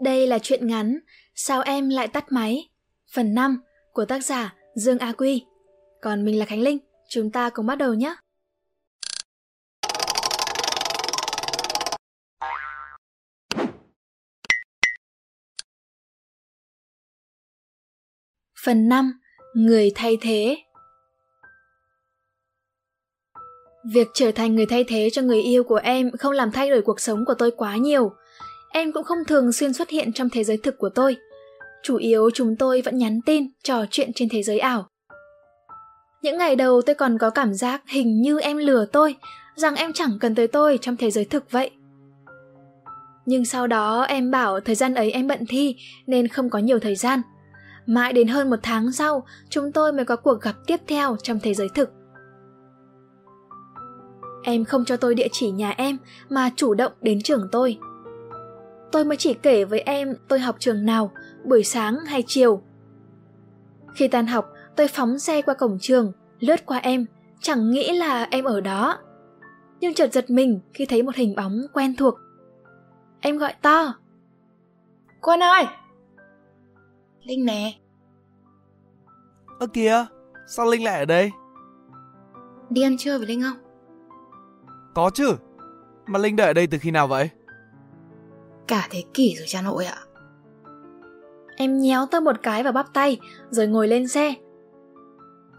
Đây là chuyện ngắn Sao em lại tắt máy? Phần 5 của tác giả Dương A Quy. Còn mình là Khánh Linh, chúng ta cùng bắt đầu nhé. Phần 5 Người thay thế Việc trở thành người thay thế cho người yêu của em không làm thay đổi cuộc sống của tôi quá nhiều. Em cũng không thường xuyên xuất hiện trong thế giới thực của tôi. Chủ yếu chúng tôi vẫn nhắn tin, trò chuyện trên thế giới ảo. Những ngày đầu tôi còn có cảm giác hình như em lừa tôi, rằng em chẳng cần tới tôi trong thế giới thực vậy. Nhưng sau đó em bảo thời gian ấy em bận thi nên không có nhiều thời gian. Mãi đến hơn một tháng sau, chúng tôi mới có cuộc gặp tiếp theo trong thế giới thực. Em không cho tôi địa chỉ nhà em mà chủ động đến trường tôi. Tôi mới chỉ kể với em tôi học trường nào, buổi sáng hay chiều. Khi tan học, tôi phóng xe qua cổng trường, lướt qua em, chẳng nghĩ là em ở đó. Nhưng chợt giật mình khi thấy một hình bóng quen thuộc. Em gọi to. Quân ơi! Linh nè. Ơ kìa, sao Linh lại ở đây? Đi ăn trưa với Linh không? Có chứ. Mà Linh đợi ở đây từ khi nào vậy? Cả thế kỷ rồi cha nội ạ. Em nhéo tôi một cái vào bắp tay, rồi ngồi lên xe.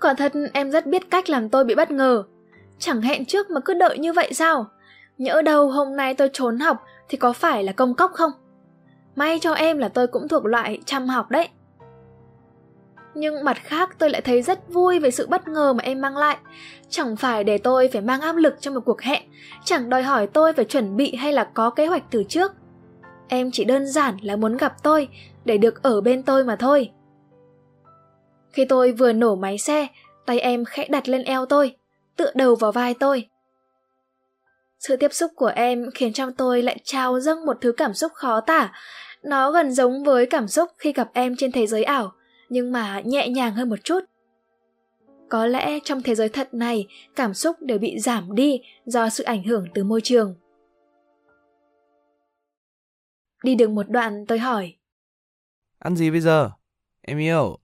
Quả thật em rất biết cách làm tôi bị bất ngờ. Chẳng hẹn trước mà cứ đợi như vậy sao? Nhỡ đâu hôm nay tôi trốn học thì có phải là công cốc không? May cho em là tôi cũng thuộc loại chăm học đấy. Nhưng mặt khác tôi lại thấy rất vui về sự bất ngờ mà em mang lại. Chẳng phải để tôi phải mang áp lực trong một cuộc hẹn, chẳng đòi hỏi tôi phải chuẩn bị hay là có kế hoạch từ trước. Em chỉ đơn giản là muốn gặp tôi để được ở bên tôi mà thôi. Khi tôi vừa nổ máy xe, tay em khẽ đặt lên eo tôi, tựa đầu vào vai tôi. Sự tiếp xúc của em khiến trong tôi lại trào dâng một thứ cảm xúc khó tả. Nó gần giống với cảm xúc khi gặp em trên thế giới ảo, nhưng mà nhẹ nhàng hơn một chút. Có lẽ trong thế giới thật này, cảm xúc đều bị giảm đi do sự ảnh hưởng từ môi trường. Đi được một đoạn tôi hỏi. Ăn gì bây giờ? Em yêu.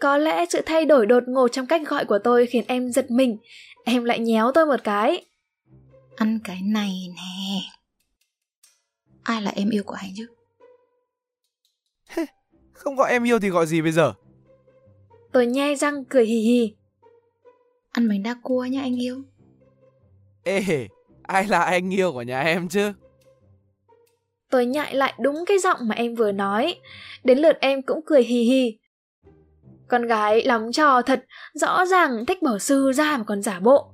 Có lẽ sự thay đổi đột ngột trong cách gọi của tôi khiến em giật mình. Em lại nhéo tôi một cái. Ăn cái này nè. Ai là em yêu của anh chứ? Không gọi em yêu thì gọi gì bây giờ? Tôi nhe răng cười hì hì. Ăn bánh đa cua nha anh yêu. Ê, ai là anh yêu của nhà em chứ? Tôi nhại lại đúng cái giọng mà em vừa nói. Đến lượt em cũng cười hì hì. Con gái lắm trò thật, rõ ràng thích bỏ sư ra mà còn giả bộ.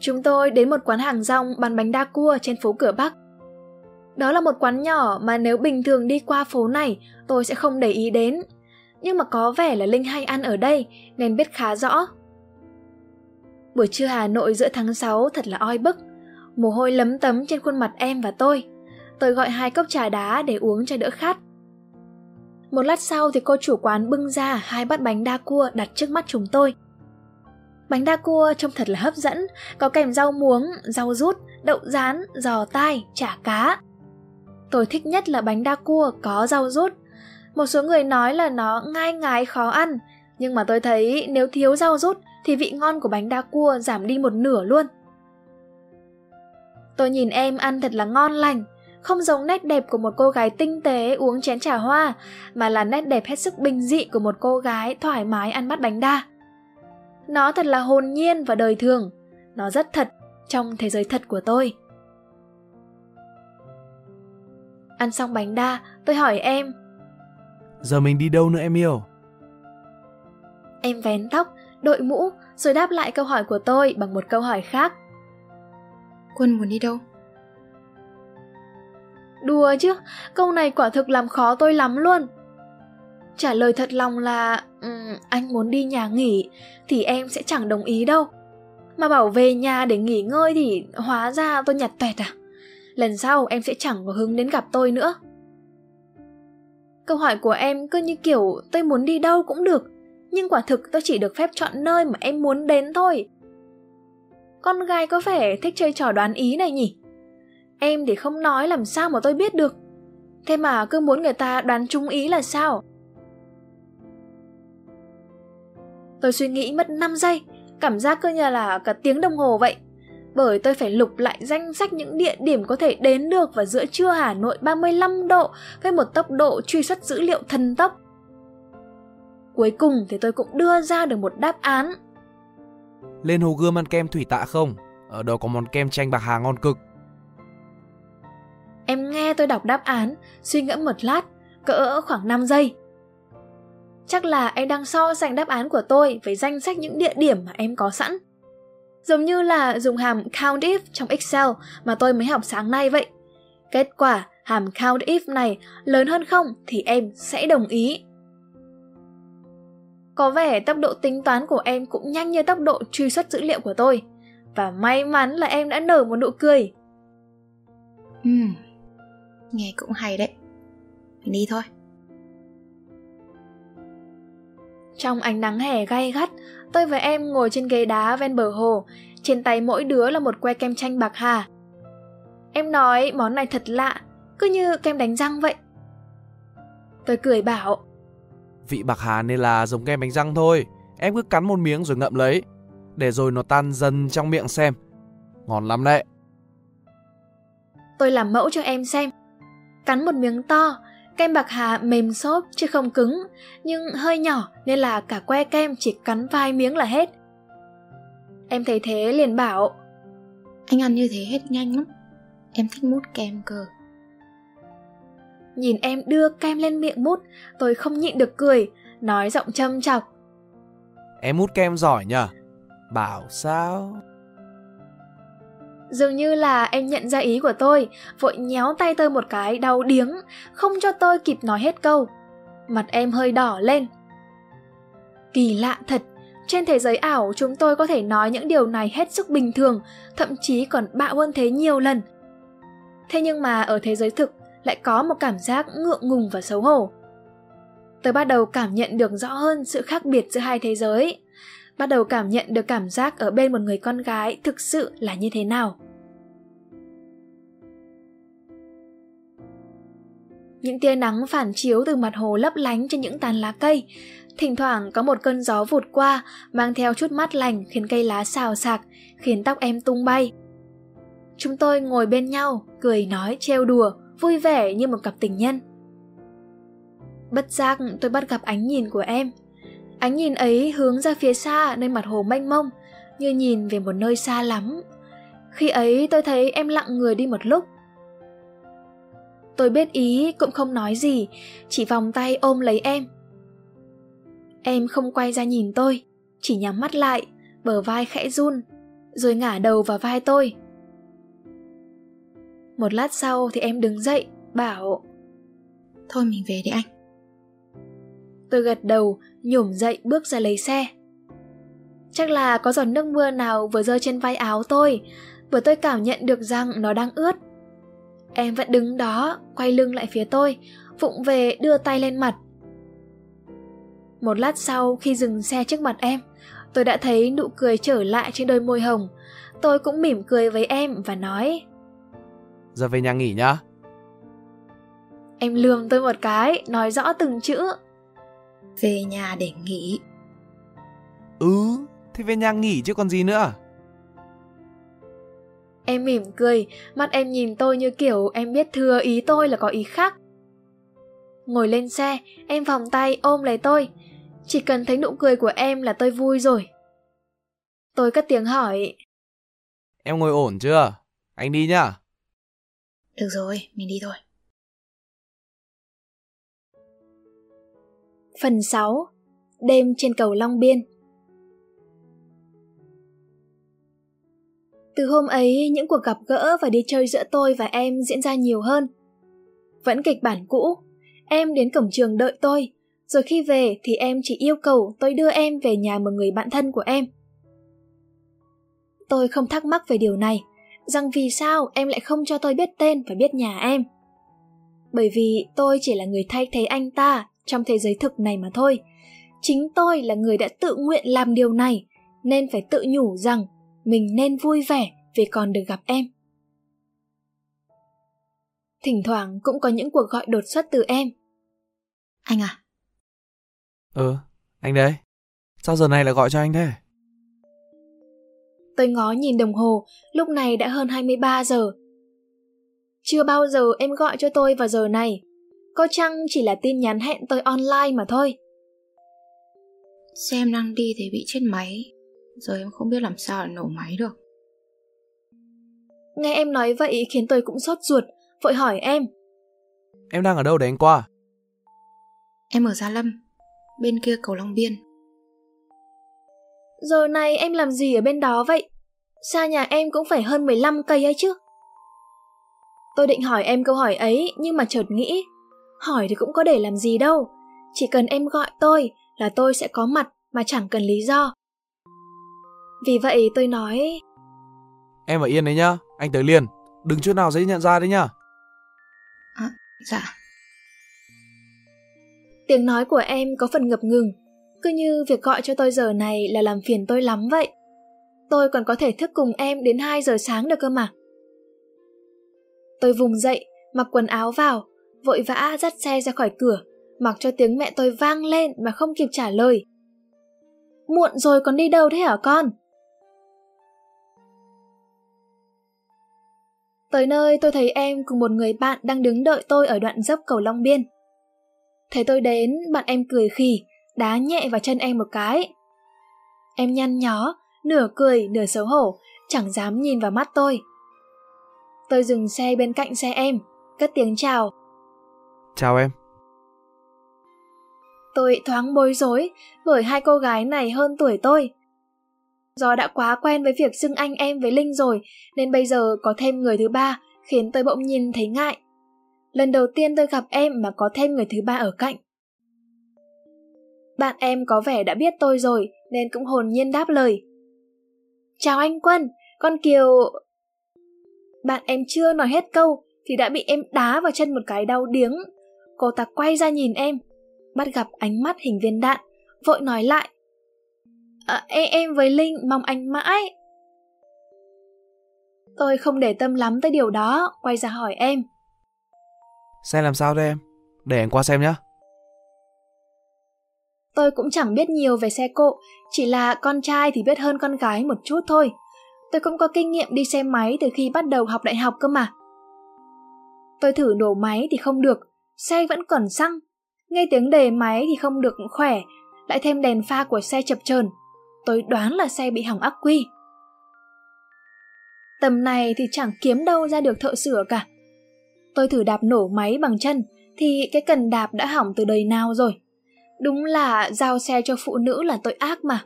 Chúng tôi đến một quán hàng rong bán bánh đa cua trên phố cửa Bắc. Đó là một quán nhỏ mà nếu bình thường đi qua phố này tôi sẽ không để ý đến. Nhưng mà có vẻ là Linh hay ăn ở đây nên biết khá rõ. Buổi trưa Hà Nội giữa tháng 6 thật là oi bức. Mồ hôi lấm tấm trên khuôn mặt em và tôi. Tôi gọi hai cốc trà đá để uống cho đỡ khát. Một lát sau thì cô chủ quán bưng ra hai bát bánh đa cua đặt trước mắt chúng tôi. Bánh đa cua trông thật là hấp dẫn, có kèm rau muống, rau rút, đậu rán, giò tai, chả cá. Tôi thích nhất là bánh đa cua có rau rút. Một số người nói là nó ngai ngái khó ăn, nhưng mà tôi thấy nếu thiếu rau rút thì vị ngon của bánh đa cua giảm đi một nửa luôn. Tôi nhìn em ăn thật là ngon lành, không giống nét đẹp của một cô gái tinh tế uống chén trà hoa, mà là nét đẹp hết sức bình dị của một cô gái thoải mái ăn bát bánh đa. Nó thật là hồn nhiên và đời thường, nó rất thật trong thế giới thật của tôi. Ăn xong bánh đa, tôi hỏi em. Giờ mình đi đâu nữa em yêu? Em vén tóc, đội mũ, rồi đáp lại câu hỏi của tôi bằng một câu hỏi khác. Quân muốn đi đâu? Đùa chứ, câu này quả thực làm khó tôi lắm luôn. Trả lời thật lòng là um, anh muốn đi nhà nghỉ thì em sẽ chẳng đồng ý đâu. Mà bảo về nhà để nghỉ ngơi thì hóa ra tôi nhặt tuẹt à. Lần sau em sẽ chẳng có hứng đến gặp tôi nữa. Câu hỏi của em cứ như kiểu tôi muốn đi đâu cũng được, nhưng quả thực tôi chỉ được phép chọn nơi mà em muốn đến thôi. con gái có vẻ thích chơi trò đoán ý này nhỉ? Em thì không nói làm sao mà tôi biết được. Thế mà cứ muốn người ta đoán trúng ý là sao? Tôi suy nghĩ mất 5 giây, cảm giác cứ như là cả tiếng đồng hồ vậy. Bởi tôi phải lục lại danh sách những địa điểm có thể đến được vào giữa trưa Hà Nội 35 độ với một tốc độ truy xuất dữ liệu thần tốc. Cuối cùng thì tôi cũng đưa ra được một đáp án. Lên Hồ Gươm ăn kem thủy tạ không? Ở đó có món kem chanh bạc hà ngon cực. Em nghe tôi đọc đáp án, suy ngẫm một lát, cỡ khoảng 5 giây. Chắc là em đang so sánh đáp án của tôi với danh sách những địa điểm mà em có sẵn. Giống như là dùng hàm count if trong Excel mà tôi mới học sáng nay vậy. Kết quả hàm count if này lớn hơn không thì em sẽ đồng ý. Có vẻ tốc độ tính toán của em cũng nhanh như tốc độ truy xuất dữ liệu của tôi. Và may mắn là em đã nở một nụ cười. Ừ, nghe cũng hay đấy. Mình đi thôi. Trong ánh nắng hè gay gắt, tôi và em ngồi trên ghế đá ven bờ hồ, trên tay mỗi đứa là một que kem chanh bạc hà. Em nói món này thật lạ, cứ như kem đánh răng vậy. Tôi cười bảo, Vị bạc hà nên là giống kem bánh răng thôi. Em cứ cắn một miếng rồi ngậm lấy. Để rồi nó tan dần trong miệng xem. Ngon lắm đấy. Tôi làm mẫu cho em xem. Cắn một miếng to, kem bạc hà mềm xốp chứ không cứng, nhưng hơi nhỏ nên là cả que kem chỉ cắn vài miếng là hết. Em thấy thế liền bảo Anh ăn như thế hết nhanh lắm. Em thích mút kem cơ. Nhìn em đưa kem lên miệng mút, tôi không nhịn được cười, nói giọng châm chọc. Em mút kem giỏi nhờ? Bảo sao? Dường như là em nhận ra ý của tôi, vội nhéo tay tôi một cái đau điếng, không cho tôi kịp nói hết câu. Mặt em hơi đỏ lên. Kỳ lạ thật, trên thế giới ảo chúng tôi có thể nói những điều này hết sức bình thường, thậm chí còn bạo hơn thế nhiều lần. Thế nhưng mà ở thế giới thực lại có một cảm giác ngượng ngùng và xấu hổ. Tớ bắt đầu cảm nhận được rõ hơn sự khác biệt giữa hai thế giới. Bắt đầu cảm nhận được cảm giác ở bên một người con gái thực sự là như thế nào. Những tia nắng phản chiếu từ mặt hồ lấp lánh trên những tán lá cây. Thỉnh thoảng có một cơn gió vụt qua, mang theo chút mát lành khiến cây lá xào xạc, khiến tóc em tung bay. Chúng tôi ngồi bên nhau, cười nói trêu đùa, vui vẻ như một cặp tình nhân. Bất giác tôi bắt gặp ánh nhìn của em. Ánh nhìn ấy hướng ra phía xa nơi mặt hồ mênh mông, như nhìn về một nơi xa lắm. Khi ấy tôi thấy em lặng người đi một lúc. Tôi biết ý cũng không nói gì, chỉ vòng tay ôm lấy em. Em không quay ra nhìn tôi, chỉ nhắm mắt lại, bờ vai khẽ run, rồi ngả đầu vào vai tôi. Một lát sau thì em đứng dậy, bảo Thôi mình về đi anh. Tôi gật đầu, nhổm dậy bước ra lấy xe. Chắc là có giọt nước mưa nào vừa rơi trên vai áo tôi, vừa tôi cảm nhận được rằng nó đang ướt. Em vẫn đứng đó, quay lưng lại phía tôi, vụng về đưa tay lên mặt. Một lát sau khi dừng xe trước mặt em, tôi đã thấy nụ cười trở lại trên đôi môi hồng. Tôi cũng mỉm cười với em và nói Giờ về nhà nghỉ nhá. Em lườm tôi một cái, nói rõ từng chữ. Về nhà để nghỉ. Ừ, thì về nhà nghỉ chứ còn gì nữa. Em mỉm cười, mắt em nhìn tôi như kiểu em biết thừa ý tôi là có ý khác. Ngồi lên xe, em vòng tay ôm lấy tôi. Chỉ cần thấy nụ cười của em là tôi vui rồi. Tôi cất tiếng hỏi. Em ngồi ổn chưa? Anh đi nhá. Được rồi, mình đi thôi. Phần 6 Đêm trên cầu Long Biên Từ hôm ấy, những cuộc gặp gỡ và đi chơi giữa tôi và em diễn ra nhiều hơn. Vẫn kịch bản cũ, em đến cổng trường đợi tôi, rồi khi về thì em chỉ yêu cầu tôi đưa em về nhà một người bạn thân của em. Tôi không thắc mắc về điều này, rằng vì sao em lại không cho tôi biết tên và biết nhà em. Bởi vì tôi chỉ là người thay thế anh ta trong thế giới thực này mà thôi. Chính tôi là người đã tự nguyện làm điều này, nên phải tự nhủ rằng mình nên vui vẻ vì còn được gặp em. Thỉnh thoảng cũng có những cuộc gọi đột xuất từ em. Anh à? Ừ, anh đây. Sao giờ này lại gọi cho anh thế? Tôi ngó nhìn đồng hồ, lúc này đã hơn 23 giờ. Chưa bao giờ em gọi cho tôi vào giờ này. Có chăng chỉ là tin nhắn hẹn tôi online mà thôi. Xe em đang đi thì bị chết máy. Giờ em không biết làm sao để nổ máy được. Nghe em nói vậy khiến tôi cũng sốt ruột, vội hỏi em. Em đang ở đâu để anh qua? Em ở Gia Lâm, bên kia cầu Long Biên. Giờ này em làm gì ở bên đó vậy? Xa nhà em cũng phải hơn 15 cây ấy chứ. Tôi định hỏi em câu hỏi ấy nhưng mà chợt nghĩ, hỏi thì cũng có để làm gì đâu. Chỉ cần em gọi tôi là tôi sẽ có mặt mà chẳng cần lý do. Vì vậy tôi nói... Em ở yên đấy nhá, anh tới liền. Đừng chút nào dễ nhận ra đấy nhá. À, dạ. Tiếng nói của em có phần ngập ngừng, cứ như việc gọi cho tôi giờ này là làm phiền tôi lắm vậy. Tôi còn có thể thức cùng em đến 2 giờ sáng được cơ mà. Tôi vùng dậy, mặc quần áo vào, vội vã dắt xe ra khỏi cửa, mặc cho tiếng mẹ tôi vang lên mà không kịp trả lời. Muộn rồi còn đi đâu thế hả con? Tới nơi tôi thấy em cùng một người bạn đang đứng đợi tôi ở đoạn dốc cầu Long Biên. Thấy tôi đến, bạn em cười khỉ, đá nhẹ vào chân em một cái. Em nhăn nhó, nửa cười nửa xấu hổ, chẳng dám nhìn vào mắt tôi. Tôi dừng xe bên cạnh xe em, cất tiếng chào. Chào em. Tôi thoáng bối rối bởi hai cô gái này hơn tuổi tôi. Do đã quá quen với việc xưng anh em với Linh rồi nên bây giờ có thêm người thứ ba khiến tôi bỗng nhìn thấy ngại. Lần đầu tiên tôi gặp em mà có thêm người thứ ba ở cạnh. Bạn em có vẻ đã biết tôi rồi nên cũng hồn nhiên đáp lời. Chào anh Quân, con Kiều... Bạn em chưa nói hết câu thì đã bị em đá vào chân một cái đau điếng. Cô ta quay ra nhìn em, bắt gặp ánh mắt hình viên đạn, vội nói lại. Ờ, à, em, em với Linh mong anh mãi. Tôi không để tâm lắm tới điều đó, quay ra hỏi em. Xe làm sao đây em? Để anh qua xem nhé. Tôi cũng chẳng biết nhiều về xe cộ, chỉ là con trai thì biết hơn con gái một chút thôi. Tôi cũng có kinh nghiệm đi xe máy từ khi bắt đầu học đại học cơ mà. Tôi thử nổ máy thì không được, xe vẫn còn xăng. Nghe tiếng đề máy thì không được khỏe, lại thêm đèn pha của xe chập chờn. Tôi đoán là xe bị hỏng ắc quy. Tầm này thì chẳng kiếm đâu ra được thợ sửa cả. Tôi thử đạp nổ máy bằng chân thì cái cần đạp đã hỏng từ đời nào rồi. Đúng là giao xe cho phụ nữ là tội ác mà.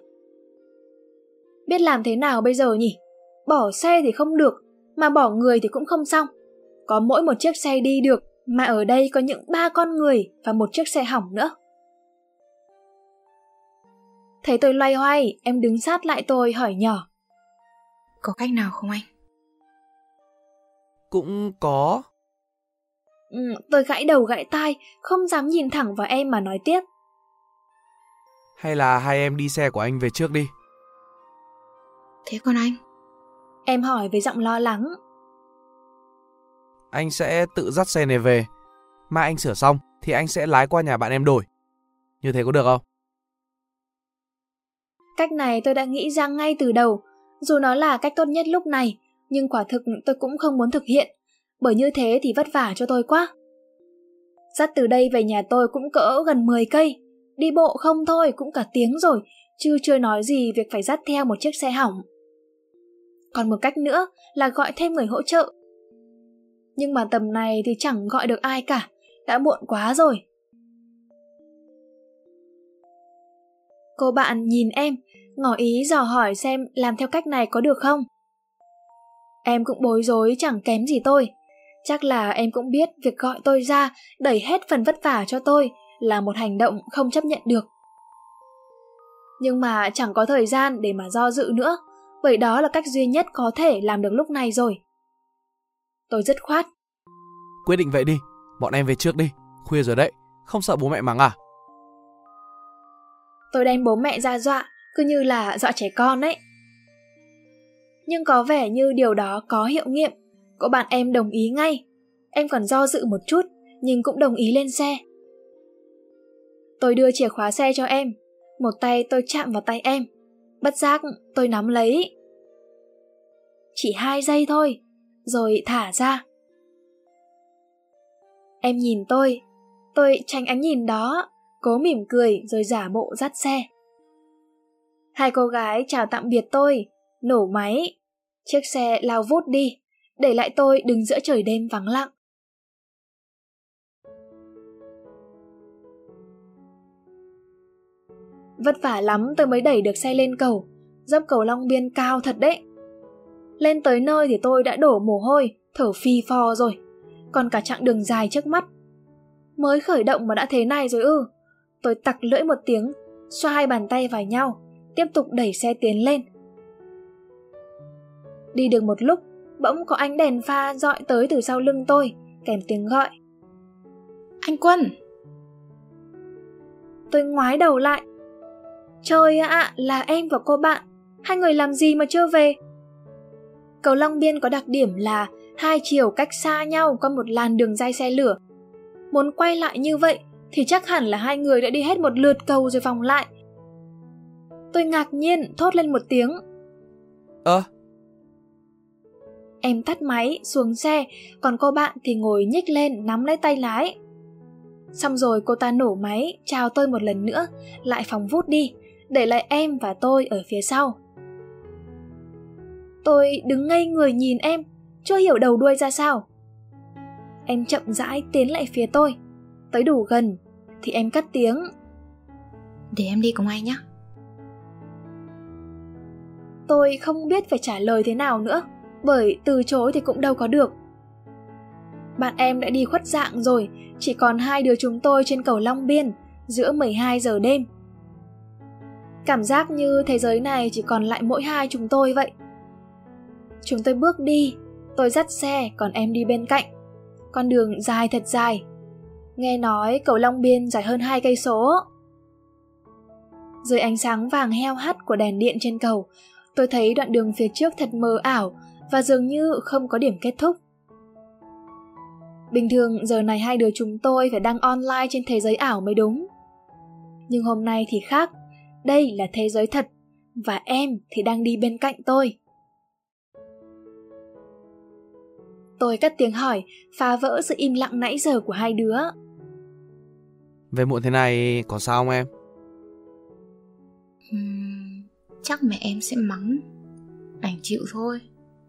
Biết làm thế nào bây giờ nhỉ? Bỏ xe thì không được, mà bỏ người thì cũng không xong. Có mỗi một chiếc xe đi được, mà ở đây có những ba con người và một chiếc xe hỏng nữa. Thấy tôi loay hoay, em đứng sát lại tôi hỏi nhỏ. Có cách nào không anh? Cũng có. Ừ, tôi gãy đầu gãy tai, không dám nhìn thẳng vào em mà nói tiếp. Hay là hai em đi xe của anh về trước đi. Thế còn anh? Em hỏi với giọng lo lắng. Anh sẽ tự dắt xe này về. Mà anh sửa xong thì anh sẽ lái qua nhà bạn em đổi. Như thế có được không? Cách này tôi đã nghĩ ra ngay từ đầu. Dù nó là cách tốt nhất lúc này, nhưng quả thực tôi cũng không muốn thực hiện. Bởi như thế thì vất vả cho tôi quá. Dắt từ đây về nhà tôi cũng cỡ gần 10 cây. Đi bộ không thôi cũng cả tiếng rồi, chứ chưa nói gì việc phải dắt theo một chiếc xe hỏng. Còn một cách nữa là gọi thêm người hỗ trợ. Nhưng mà tầm này thì chẳng gọi được ai cả, đã muộn quá rồi. Cô bạn nhìn em, ngỏ ý dò hỏi xem làm theo cách này có được không. Em cũng bối rối chẳng kém gì tôi. Chắc là em cũng biết việc gọi tôi ra, đẩy hết phần vất vả cho tôi là một hành động không chấp nhận được. Nhưng mà chẳng có thời gian để mà do dự nữa, bởi đó là cách duy nhất có thể làm được lúc này rồi. Tôi dứt khoát. Quyết định vậy đi, bọn em về trước đi, khuya rồi đấy, không sợ bố mẹ mắng à? Tôi đem bố mẹ ra dọa, cứ như là dọa trẻ con ấy. nhưng có vẻ như điều đó có hiệu nghiệm. Cậu bạn em đồng ý ngay. Em còn do dự một chút, nhưng cũng đồng ý lên xe. Tôi đưa chìa khóa xe cho em, một tay tôi chạm vào tay em. Bất giác tôi nắm lấy. Chỉ hai giây thôi, rồi thả ra. Em nhìn tôi, tôi tránh ánh nhìn đó, cố mỉm cười rồi giả bộ dắt xe. Hai cô gái chào tạm biệt tôi, nổ máy. Chiếc xe lao vút đi, để lại tôi đứng giữa trời đêm vắng lặng. Vất vả lắm tôi mới đẩy được xe lên cầu, dốc cầu Long Biên cao thật đấy. Lên tới nơi thì tôi đã đổ mồ hôi, thở phi phò rồi, còn cả chặng đường dài trước mắt. Mới khởi động mà đã thế này rồi ư. Tôi tặc lưỡi một tiếng, xoa hai bàn tay vào nhau, tiếp tục đẩy xe tiến lên. Đi được một lúc, bỗng có ánh đèn pha dọi tới từ sau lưng tôi, kèm tiếng gọi. Anh Quân! Tôi ngoái đầu lại. Trời ạ, là em và cô bạn. Hai người làm gì mà chưa về? Cầu Long Biên có đặc điểm là hai chiều cách xa nhau qua một làn đường dây xe lửa. Muốn quay lại như vậy thì chắc hẳn là hai người đã đi hết một lượt cầu rồi vòng lại. Tôi ngạc nhiên thốt lên một tiếng. Ơ, à, Em tắt máy, xuống xe, còn cô bạn thì ngồi nhích lên nắm lấy tay lái. Xong rồi cô ta nổ máy, chào tôi một lần nữa, lại phóng vút đi, để lại em và tôi ở phía sau. Tôi đứng ngây người nhìn em, chưa hiểu đầu đuôi ra sao. Em chậm rãi tiến lại phía tôi, tới đủ gần, thì em cất tiếng. Để em đi cùng anh nhé. Tôi không biết phải trả lời thế nào nữa bởi từ chối thì cũng đâu có được. Bạn em đã đi khuất dạng rồi, chỉ còn hai đứa chúng tôi trên cầu Long Biên, giữa 12 giờ đêm. Cảm giác như thế giới này chỉ còn lại mỗi hai chúng tôi vậy. Chúng tôi bước đi, tôi dắt xe, còn em đi bên cạnh. Con đường dài thật dài. Nghe nói cầu Long Biên dài hơn hai cây số. Dưới ánh sáng vàng heo hắt của đèn điện trên cầu, tôi thấy đoạn đường phía trước thật mờ ảo và dường như không có điểm kết thúc. Bình thường giờ này hai đứa chúng tôi phải đăng online trên thế giới ảo mới đúng. Nhưng hôm nay thì khác, đây là thế giới thật và em thì đang đi bên cạnh tôi. Tôi cất tiếng hỏi, phá vỡ sự im lặng nãy giờ của hai đứa. Về muộn thế này có sao không em? Uhm, chắc mẹ em sẽ mắng. Đành chịu thôi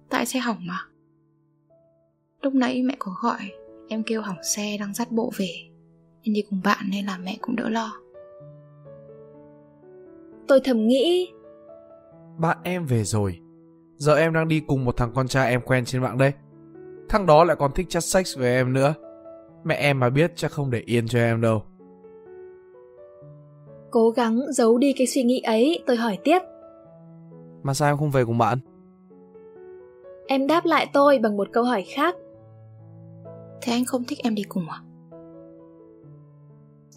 tại xe hỏng mà lúc nãy mẹ có gọi em kêu hỏng xe đang dắt bộ về em đi cùng bạn nên là mẹ cũng đỡ lo tôi thầm nghĩ bạn em về rồi giờ em đang đi cùng một thằng con trai em quen trên mạng đây thằng đó lại còn thích chat sex với em nữa mẹ em mà biết chắc không để yên cho em đâu cố gắng giấu đi cái suy nghĩ ấy tôi hỏi tiếp mà sao em không về cùng bạn Em đáp lại tôi bằng một câu hỏi khác. Thế anh không thích em đi cùng à?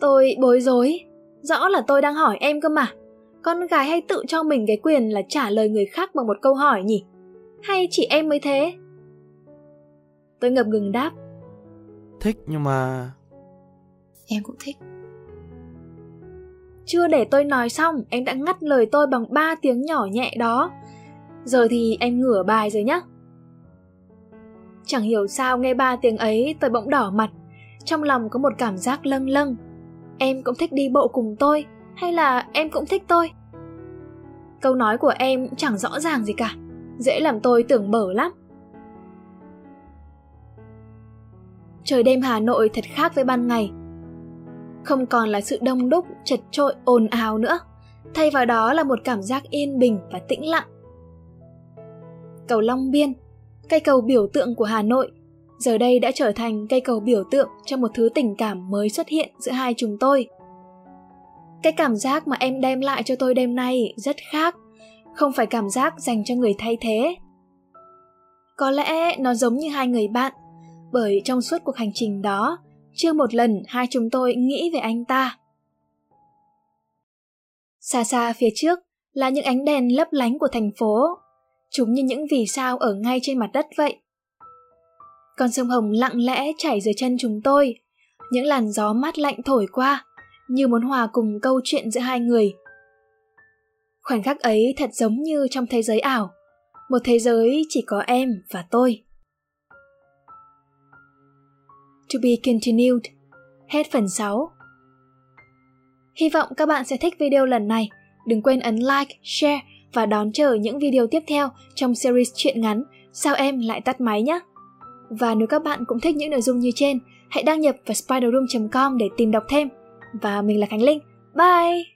Tôi bối rối. Rõ là tôi đang hỏi em cơ mà. Con gái hay tự cho mình cái quyền là trả lời người khác bằng một câu hỏi nhỉ? Hay chỉ em mới thế? Tôi ngập ngừng đáp. Thích nhưng mà... Em cũng thích. Chưa để tôi nói xong, em đã ngắt lời tôi bằng ba tiếng nhỏ nhẹ đó. Giờ thì em ngửa bài rồi nhá. Chẳng hiểu sao nghe ba tiếng ấy tôi bỗng đỏ mặt, trong lòng có một cảm giác lâng lâng. Em cũng thích đi bộ cùng tôi, hay là em cũng thích tôi? Câu nói của em chẳng rõ ràng gì cả, dễ làm tôi tưởng bở lắm. Trời đêm Hà Nội thật khác với ban ngày. Không còn là sự đông đúc, chật trội, ồn ào nữa. Thay vào đó là một cảm giác yên bình và tĩnh lặng. Cầu Long Biên cây cầu biểu tượng của Hà Nội, giờ đây đã trở thành cây cầu biểu tượng cho một thứ tình cảm mới xuất hiện giữa hai chúng tôi. Cái cảm giác mà em đem lại cho tôi đêm nay rất khác, không phải cảm giác dành cho người thay thế. Có lẽ nó giống như hai người bạn, bởi trong suốt cuộc hành trình đó, chưa một lần hai chúng tôi nghĩ về anh ta. Xa xa phía trước là những ánh đèn lấp lánh của thành phố Chúng như những vì sao ở ngay trên mặt đất vậy. Con sông Hồng lặng lẽ chảy dưới chân chúng tôi. Những làn gió mát lạnh thổi qua, như muốn hòa cùng câu chuyện giữa hai người. Khoảnh khắc ấy thật giống như trong thế giới ảo, một thế giới chỉ có em và tôi. To be continued. Hết phần 6. Hy vọng các bạn sẽ thích video lần này. Đừng quên ấn like, share và đón chờ những video tiếp theo trong series truyện ngắn Sao em lại tắt máy nhé. Và nếu các bạn cũng thích những nội dung như trên, hãy đăng nhập vào spiderroom.com để tìm đọc thêm. Và mình là Khánh Linh. Bye!